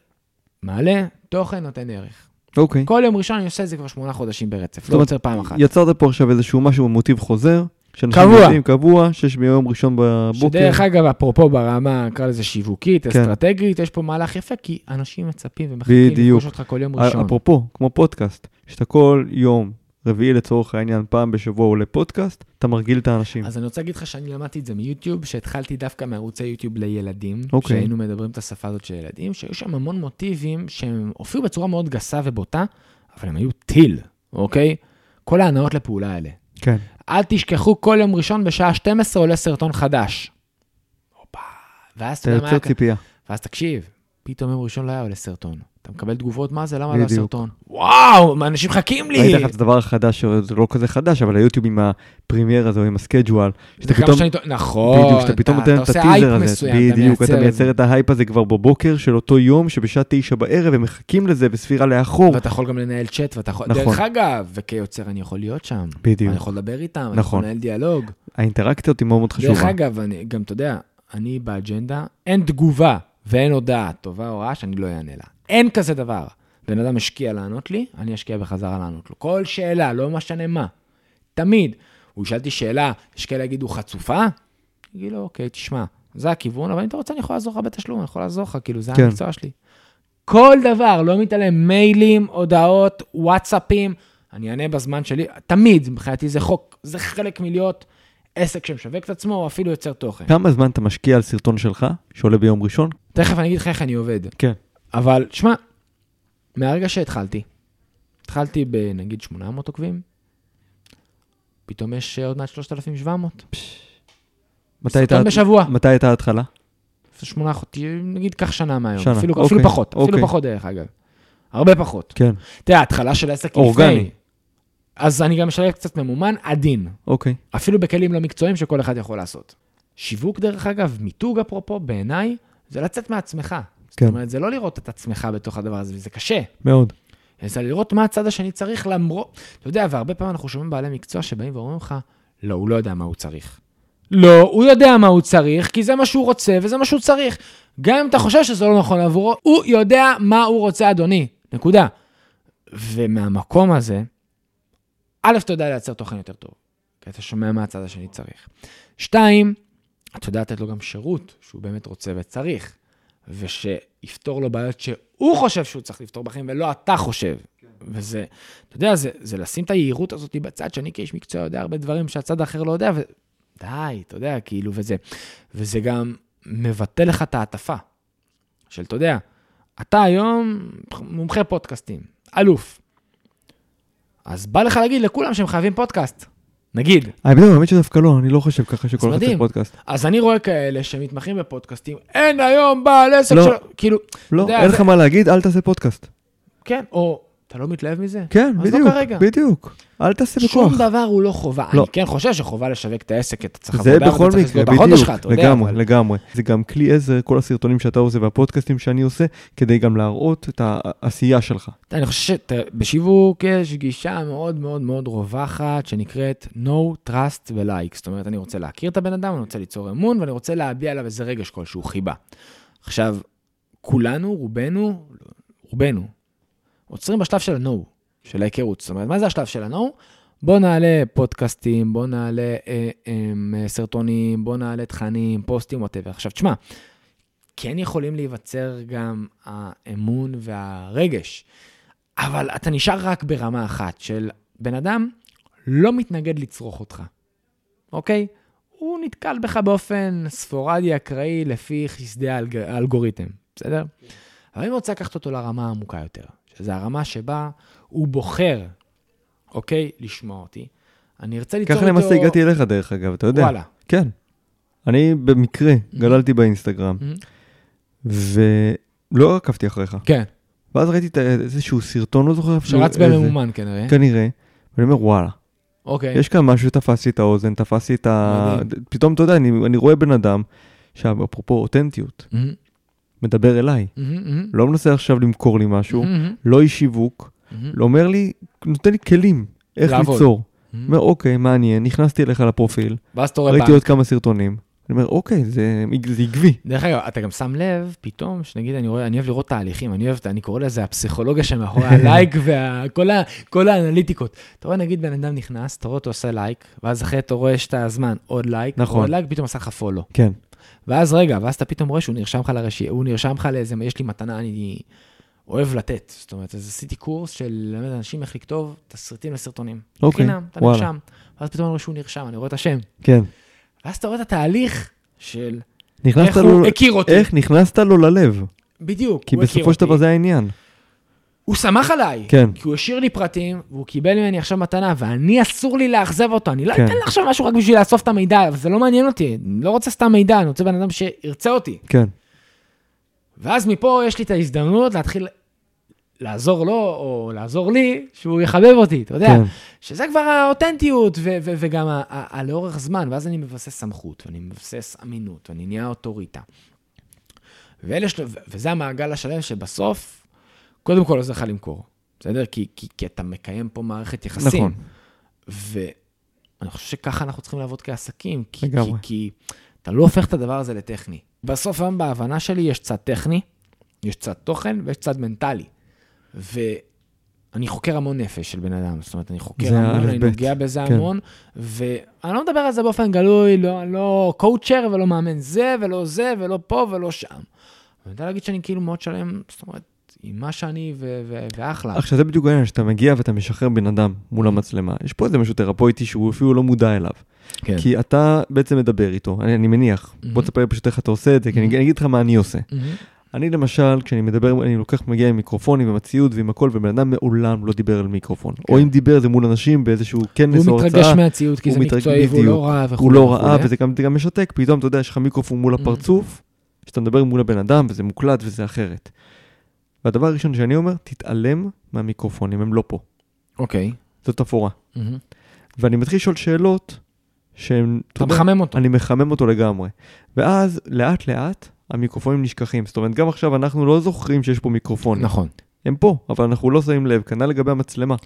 מעלה, תוכן, נותן ערך. אוקיי. כל יום ראשון אני עושה את זה כבר שמונה חודשים ברצף, לא עוצר פעם אחת. יצרת פה עכשיו איזשהו משהו מוטיב חוזר. שאנשים קבוע. יודעים, קבוע, שיש ביום ראשון בבוקר. שדרך אגב, אפרופו ברמה, נקרא לזה שיווקית, כן. אסטרטגית, יש פה מהלך יפה, כי אנשים מצפים ומחכים. לפגוש אותך כל יום ראשון. אפרופו, כמו פודקאסט, שאתה כל יום רביעי לצורך העניין, פעם בשבוע עולה פודקאסט, אתה מרגיל את האנשים. אז אני רוצה להגיד לך שאני למדתי את זה מיוטיוב, שהתחלתי דווקא מערוצי יוטיוב לילדים, אוקיי. שהיינו מדברים את השפה הזאת של ילדים, שהיו שם המון מוטיבים שהם הופיעו בצורה מאוד גסה ובוטה, אבל הם היו טיל, אוקיי? כל ההנאות לפעולה האלה. כן. אל תשכחו, כל יום ראשון בשעה 12 עולה סרטון חדש. הופה. ואז אתה אתה יודע מה היה... ציפייה. ואז תקשיב, פתאום יום ראשון לא היה עולה סרטון. אתה מקבל תגובות, מה זה, למה לא. הסרטון? וואו, אנשים מחכים לי. ראיתי לך את הדבר החדש, זה לא כזה חדש, אבל היוטיוב עם ה premiere הזה, עם ה schedule, שאתה פתאום. נכון, בדיוק, שאתה פתאום אתה נותן את ה teaser הזה, מסוים, בדיוק, אתה. מייצר את ההייפ הזה כבר בבוקר של אותו יום, שבשעה תשע בערב הם מחכים לזה בספירה לאחור. ואתה יכול גם לנהל צ'אט, ואתה יכול... נכון. דרך אגב, וכיוצר אני יכול להיות שם. בדיוק. אני יכול לדבר איתם, אני יכול נכון. לנהל דיאלוג. האינטראקציות היא מאוד מאוד דרך חשובה. אגב, אני, גם, אתה יודע, אני באג'נדה, אין תגובה ואין הודעה טובה או רעה שאני לא אענה לה. אין כזה דבר. בן אדם השקיע לענות לי, אני אשקיע בחזרה לענות לו. כל שאלה, לא משנה מה. תמיד. הוא ישאל אותי שאלה, יש כאלה יגידו חצופה? אני אגיד לו, אוקיי, תשמע, זה הכיוון, אבל אם אתה רוצה, אני יכול לעזור לך בתשלום, אני יכול לעזור לך, כאילו, זה כן. המקצוע שלי. כל דבר, לא מתעלם, מיילים, הודעות, וואטסאפים, אני אענה בזמן שלי, תמיד, מבחינתי זה חוק, זה חלק מלהיות עסק שמשווק את עצמו, או אפילו יוצר תוכן. כמה זמן אתה משקיע על סרטון שלך, שעולה ביום ראשון? תכף אני אגיד לך איך אני עובד. כן. אבל, שמע, מהרגע שהתחלתי, התחלתי בנגיד 800 עוקבים, פתאום יש אה, עוד מעט 3,700. מתי הייתה בשבוע. מתי הייתה ההתחלה? שמונה חודשים, נגיד, קח שנה מהיום. שנה, אפילו, אוקיי, אפילו פחות, אוקיי. אפילו פחות דרך אגב. הרבה פחות. כן, תראה, ההתחלה של העסק היא אורגני. אז אני גם משלם קצת ממומן עדין. אוקיי. אפילו בכלים לא מקצועיים שכל אחד יכול לעשות. שיווק, דרך אגב, מיתוג אפרופו, בעיניי, זה לצאת מעצמך. זאת כן. אומרת, זה לא לראות את עצמך בתוך הדבר הזה, וזה קשה. מאוד. זה לראות מה הצד השני צריך למרות, אתה יודע, והרבה פעמים אנחנו שומעים בעלי מקצוע שבאים ואומרים לך, לא, הוא לא יודע מה הוא צריך. לא, הוא יודע מה הוא צריך, כי זה מה שהוא רוצה וזה מה שהוא צריך. גם אם אתה חושב שזה לא נכון עבורו, הוא יודע מה הוא רוצה, אדוני. נקודה. ומהמקום הזה, א', אתה יודע לייצר תוכן יותר טוב, כי אתה שומע מה הצד השני צריך. שתיים, אתה יודע לתת לו גם שירות שהוא באמת רוצה וצריך, ושיפתור לו בעיות שהוא חושב שהוא צריך לפתור בחיים, ולא אתה חושב. כן. וזה, אתה יודע, זה, זה לשים את היהירות הזאת בצד, שאני כאיש מקצוע יודע הרבה דברים שהצד האחר לא יודע, ודי, אתה יודע, כאילו, וזה, וזה גם מבטל לך את ההטפה של, אתה יודע, אתה היום מומחה פודקאסטים, אלוף. אז בא לך להגיד לכולם שהם חייבים פודקאסט. נגיד. האמת שדווקא לא, אני לא חושב ככה שכל אחד צריך פודקאסט. אז אני רואה כאלה שמתמחים בפודקאסטים, אין היום בעל עסק לא, של... כאילו... לא, אין לך מה להגיד, אל תעשה פודקאסט. כן, או אתה לא מתלהב מזה? כן, בדיוק, לא בדיוק. אל תעשה בכוח. שום דבר הוא לא חובה. לא. אני כן חושב שחובה לשווק את העסק, אתה צריך עבודה, ואתה צריך לסגור את החודש שלך, אתה יודע. לגמרי, אבל... לגמרי. זה גם כלי עזר, כל הסרטונים שאתה עושה והפודקאסטים שאני עושה, כדי גם להראות את העשייה שלך. אני חושב שבשיווק יש גישה מאוד מאוד מאוד רווחת, שנקראת No, Trust ו-Like. זאת אומרת, אני רוצה להכיר את הבן אדם, אני רוצה ליצור אמון, ואני רוצה להביע עליו איזה רגש כלשהו, חיבה. עכשיו, כולנו, רובנו, רובנו, עוצרים בשלב של ה-No, של ההיכרות. זאת אומרת, מה זה השלב של ה-No? בוא נעלה פודקאסטים, בוא נעלה אה, אה, סרטונים, בוא נעלה תכנים, פוסטים, וואטאבר. עכשיו, תשמע, כן יכולים להיווצר גם האמון והרגש, אבל אתה נשאר רק ברמה אחת של בן אדם לא מתנגד לצרוך אותך, אוקיי? הוא נתקל בך באופן ספורדי, אקראי, לפי חסדי האלגוריתם, בסדר? אבל אני רוצה לקחת אותו לרמה העמוקה יותר. שזה הרמה שבה הוא בוחר, אוקיי, לשמוע אותי. אני ארצה ליצור איתו... ככה למעשה הגעתי אליך, דרך אגב, אתה יודע. וואלה. כן. אני במקרה mm-hmm. גללתי באינסטגרם, mm-hmm. ולא עקבתי אחריך. כן. ואז ראיתי איזשהו סרטון, לא זוכר אפילו שרץ בממומן כנראה. כנראה. ואני אומר, וואלה. אוקיי. יש כאן משהו שתפס לי את האוזן, תפס לי את ה... פתאום, אתה יודע, אני, אני רואה בן אדם, עכשיו, אפרופו אותנטיות, mm-hmm. מדבר אליי. Mm-hmm, mm-hmm. לא מנסה עכשיו למכור לי משהו, mm-hmm. לא איש שיווק, mm-hmm. לא אומר לי, נותן לי כלים איך לעבוד. ליצור. Mm-hmm. אומר, אוקיי, מעניין, נכנסתי אליך לפרופיל, ראיתי עוד כמה סרטונים. אני אומר, אוקיי, זה, זה עקבי. דרך אגב, אתה גם שם לב, פתאום, שנגיד, אני רואה, אני אוהב לראות תהליכים, אני אוהב, אני קורא לזה הפסיכולוגיה שמאחורי הלייק וכל האנליטיקות. אתה רואה, נגיד, בן אדם נכנס, אתה רואה אותו עושה לייק, ואז אחרי אתה רואה שאתה הזמן, עוד לייק, נכון. עוד לייק, פתאום עשה לך follow. כן. ואז רגע, ואז אתה פתאום רואה שהוא נרשם לך לרשי, הוא נרשם לך לאיזה, יש לי מתנה, אני אוהב לתת. זאת אומרת, אז עשיתי קורס של ללמד אנשים איך לכתוב תסריטים לסרטונים. אוקיי, בחינם, אתה וואלה. נרשם. ואז פתאום אני רואה שהוא נרשם, אני רואה את השם. כן. ואז אתה רואה את התהליך של איך לו, הוא הכיר אותי. איך נכנסת לו ללב. בדיוק, כי בסופו של דבר זה העניין. הוא שמח עליי, כן. כי הוא השאיר לי פרטים, והוא קיבל ממני עכשיו מתנה, ואני אסור לי לאכזב אותו, אני לא כן. אתן לך עכשיו משהו רק בשביל לאסוף את המידע, אבל זה לא מעניין אותי, אני לא רוצה סתם מידע, אני רוצה בן אדם שירצה אותי. כן. ואז מפה יש לי את ההזדמנות להתחיל לעזור לו, או לעזור לי, שהוא יחבב אותי, אתה יודע, כן. שזה כבר האותנטיות, ו- ו- וגם הלאורך זמן, ואז אני מבסס סמכות, ואני מבסס אמינות, ואני נהיה אוטוריטה. ואלה, וזה המעגל השלם שבסוף, קודם כל עוזר לך למכור, בסדר? כי, כי, כי אתה מקיים פה מערכת יחסים. נכון. ואני חושב שככה אנחנו צריכים לעבוד כעסקים. כי, לגמרי. כי, כי אתה לא הופך את הדבר הזה לטכני. בסוף היום בהבנה שלי יש צד טכני, יש צד תוכן ויש צד מנטלי. ואני חוקר המון נפש של בן אדם, זאת אומרת, אני חוקר המון, אני נוגע בזה כן. המון, ואני לא מדבר על זה באופן גלוי, לא, לא קואוצ'ר ולא מאמן זה ולא זה ולא פה ולא שם. אני יודע להגיד שאני כאילו מאוד שלם, זאת אומרת, עם מה שאני ו- ו- ואחלה. עכשיו זה בדיוק העניין, שאתה מגיע ואתה משחרר בן אדם מול המצלמה. יש פה איזה משהו תרפויטי שהוא אפילו לא מודע אליו. כן. כי אתה בעצם מדבר איתו, אני, אני מניח. Mm-hmm. בוא תספר פשוט איך אתה עושה את זה, mm-hmm. כי אני אגיד לך מה אני עושה. Mm-hmm. אני למשל, כשאני מדבר, אני לוקח, מגיע עם מיקרופונים ועם הציוד ועם הכל, ובן אדם מעולם לא דיבר על מיקרופון. כן. או אם דיבר זה מול אנשים באיזשהו כנס או הרצאה. הוא מתרגש מהציוד, כי זה מקצועי והוא לא ראה וכו'. הוא לא ראה, וזה גם, גם משתק, פתאום אתה יודע, יש לך מיקרופון מול הפרצוף, שאתה מדבר מול הבן אדם, וזה מוקלט וזה אחרת. והדבר הראשון שאני אומר, תתעלם מהמיקרופונים, הם לא פה. אוקיי. Okay. זאת תפאורה. Mm-hmm. ואני מתחיל לשאול שאלות שהן... אתה מחמם אותו. אני מחמם אותו לגמרי. ואז, לאט לאט, המיקרופונים נשכחים. זאת אומרת, גם עכשיו אנחנו לא זוכרים שיש פה מיקרופונים. נכון. הם פה, אבל אנחנו לא שמים לב, כנ"ל לגבי המצלמה.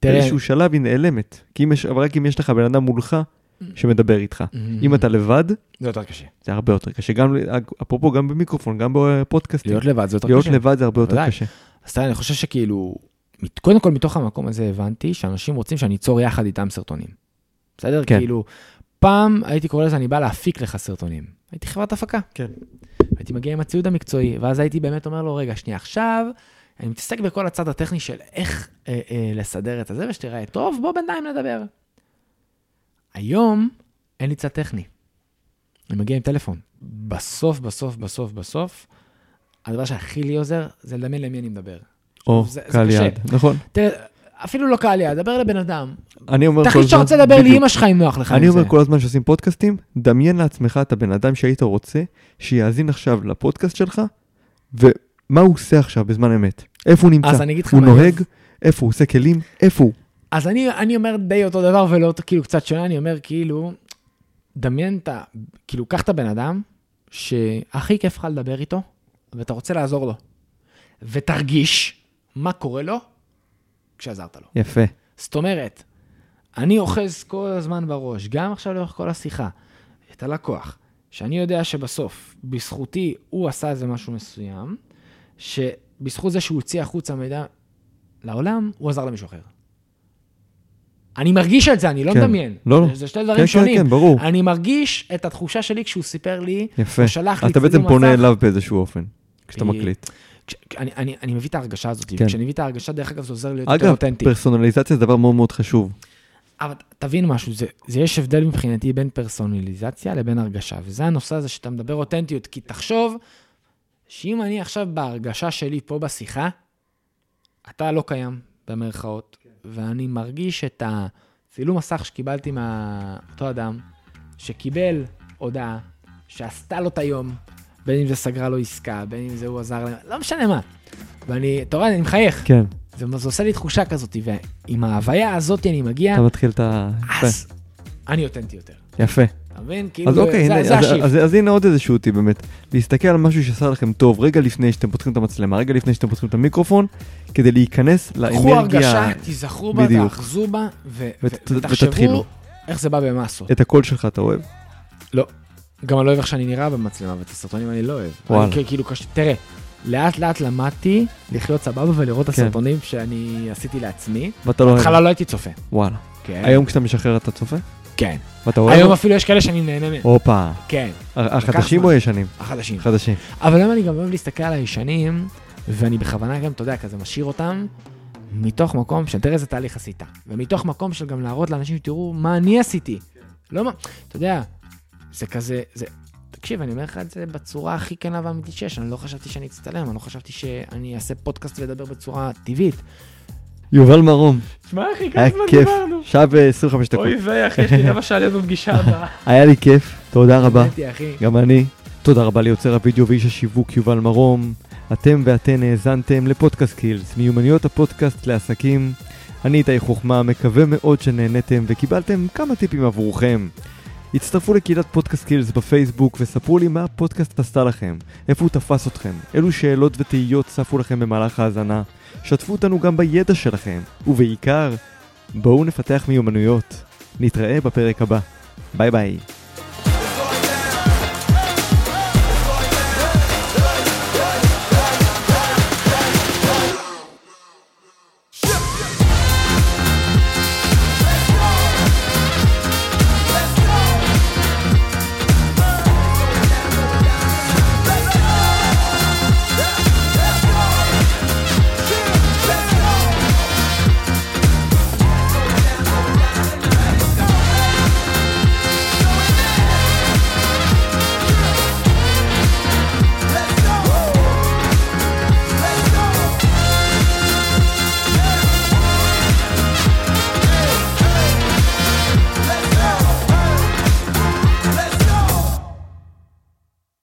תראה... באיזשהו שלב היא נעלמת. כי אם יש, אבל רק אם יש לך בן אדם מולך, שמדבר איתך. אם אתה לבד, זה יותר קשה. זה הרבה יותר קשה. גם, אפרופו, גם במיקרופון, גם בפודקאסטים. להיות לבד זה יותר להיות קשה. לבד זה הרבה יותר. קשה. אז אני חושב שכאילו, קודם כל מתוך המקום הזה הבנתי שאנשים רוצים שאני אצור יחד איתם סרטונים. בסדר? כן. כאילו, פעם הייתי קורא לזה, אני בא להפיק לך סרטונים. הייתי חברת הפקה. כן. הייתי מגיע עם הציוד המקצועי, ואז הייתי באמת אומר לו, רגע, שנייה, עכשיו, אני מתעסק בכל הצד הטכני של איך אה, אה, לסדר את הזה ושתראה טוב, בוא בינתיים נדבר. היום אין לי צד טכני. אני מגיע עם טלפון. בסוף, בסוף, בסוף, בסוף, הדבר שהכי לי עוזר זה לדמיין למי אני מדבר. או, זה- זה קהל קשה. יעד, נכון. תראה, אפילו לא קהל יעד, דבר לבן אדם. אני אומר כל תחליט שאתה הזמן, רוצה לדבר. לאמא שלך אם נוח לך אני זה. אומר כל הזמן שעושים פודקאסטים, דמיין לעצמך את הבן אדם שהיית רוצה, שיאזין עכשיו לפודקאסט שלך, ומה הוא עושה עכשיו בזמן אמת. איפה הוא נמצא? הוא נוהג? איפה הוא עושה כלים? איפה הוא? אז אני, אני אומר די אותו דבר ולא כאילו קצת שונה, אני אומר כאילו, דמיין את ה... כאילו, קח את הבן אדם שהכי כיף לך לדבר איתו, ואתה רוצה לעזור לו. ותרגיש מה קורה לו כשעזרת לו. יפה. זאת אומרת, אני אוחז כל הזמן בראש, גם עכשיו לאורך כל השיחה, את הלקוח, שאני יודע שבסוף, בזכותי, הוא עשה איזה משהו מסוים, שבזכות זה שהוא הוציא החוצה מידע לעולם, הוא עזר למישהו אחר. אני מרגיש את זה, אני לא כן. מדמיין. לא, לא. זה שתי כן, דברים כן, שונים. כן, ברור. אני מרגיש את התחושה שלי כשהוא סיפר לי, יפה. הוא שלח לי אתה בעצם צילום פונה מסך. אליו באיזשהו אופן, כשאתה כי- מקליט. כש- אני, אני, אני מביא את ההרגשה הזאת, כן. וכשאני מביא את ההרגשה, דרך אגב, זה עוזר להיות יותר אגב, אותנטי. פרסונליזציה זה דבר מאוד מאוד חשוב. אבל תבין משהו, זה, זה יש הבדל מבחינתי בין פרסונליזציה לבין הרגשה, וזה הנושא הזה שאתה מדבר אותנטיות, כי תחשוב שאם אני עכשיו בהרגשה שלי פה בשיחה, אתה לא קיים, במרכאות, ואני מרגיש את הצילום מסך שקיבלתי מאותו אדם, שקיבל הודעה, שעשתה לו את היום, בין אם זה סגרה לו עסקה, בין אם זה הוא עזר להם, לא משנה מה. ואני, אתה רואה, אני מחייך. כן, זה, זה עושה לי תחושה כזאת, ועם ההוויה הזאת אני מגיע, אתה מתחיל את ה... יפה. אז אני אותנטי יותר. יפה. מבין? כאילו, אז אוקיי, זה, הנה, זה אז- השיפט. אז- אז הנה עוד איזשהו טיפ באמת. להסתכל על משהו שעשה לכם טוב רגע לפני שאתם פותחים את המצלמה, רגע לפני שאתם פותחים את המיקרופון, כדי להיכנס קחו לאנרגיה, הרגשה, תיזכרו בה. תאחזו בה, ו- ו- ותתחילו. ותחשבו איך זה בא במסות. את הקול שלך אתה אוהב? גם אני לא אוהב איך שאני נראה במצלמה, ואת הסרטונים אני לא אוהב. וואלה. אני כאילו, קש- תראה, לאט לאט למדתי לחיות סבבה ולראות את כן. הסרטונים שאני עשיתי לעצמי. ואתה לא אוהב? בהתחלה לא הייתי צופה. וואלה. כן. היום כשאתה משחרר אתה צופה? כן. ואתה אוהב? היום אפילו יש כאלה שאני נהנה מהם. הופה. כן, החדשים. או ישנים? החדשים. חדשים. אבל היום אני גם אוהב להסתכל על הישנים, ואני בכוונה גם, אתה יודע, כזה משאיר אותם, מתוך מקום של תראה איזה תהליך עשית. ומתוך מקום של גם להראות לאנשים, תראו מה אני עשיתי. לא מה, אתה יודע, זה כזה, זה... תקשיב, אני אומר לך את זה בצורה הכי כנה ואמיתית שיש, אני לא חשבתי שאני אצטלם, אני לא חשבתי שאני אעשה פודקאסט ואדבר בצורה טבעית. יובל מרום, שמע, אחי, היה כיף. שעה ו-25 דקות. אוי ויי, אחי, יש לי רבע שעה להיות בפגישה הבאה. היה לי כיף, תודה רבה. גם אני. תודה רבה ליוצר הוידאו ואיש השיווק יובל מרום. אתם ואתן האזנתם לפודקאסט קילס, מיומנויות הפודקאסט לעסקים. אני איתי חוכמה, מקווה מאוד שנהנתם וקיבלתם כמה טיפים עבורכם. הצטרפו לקהילת פודקאסט קילס בפייסבוק וספרו לי מה הפודקאסט עשתה לכם, איפה הוא תפס אתכם, אילו שאלות ותהיות צפו לכם במהלך ההאזנה. שתפו אותנו גם בידע שלכם, ובעיקר, בואו נפתח מיומנויות. נתראה בפרק הבא. ביי ביי.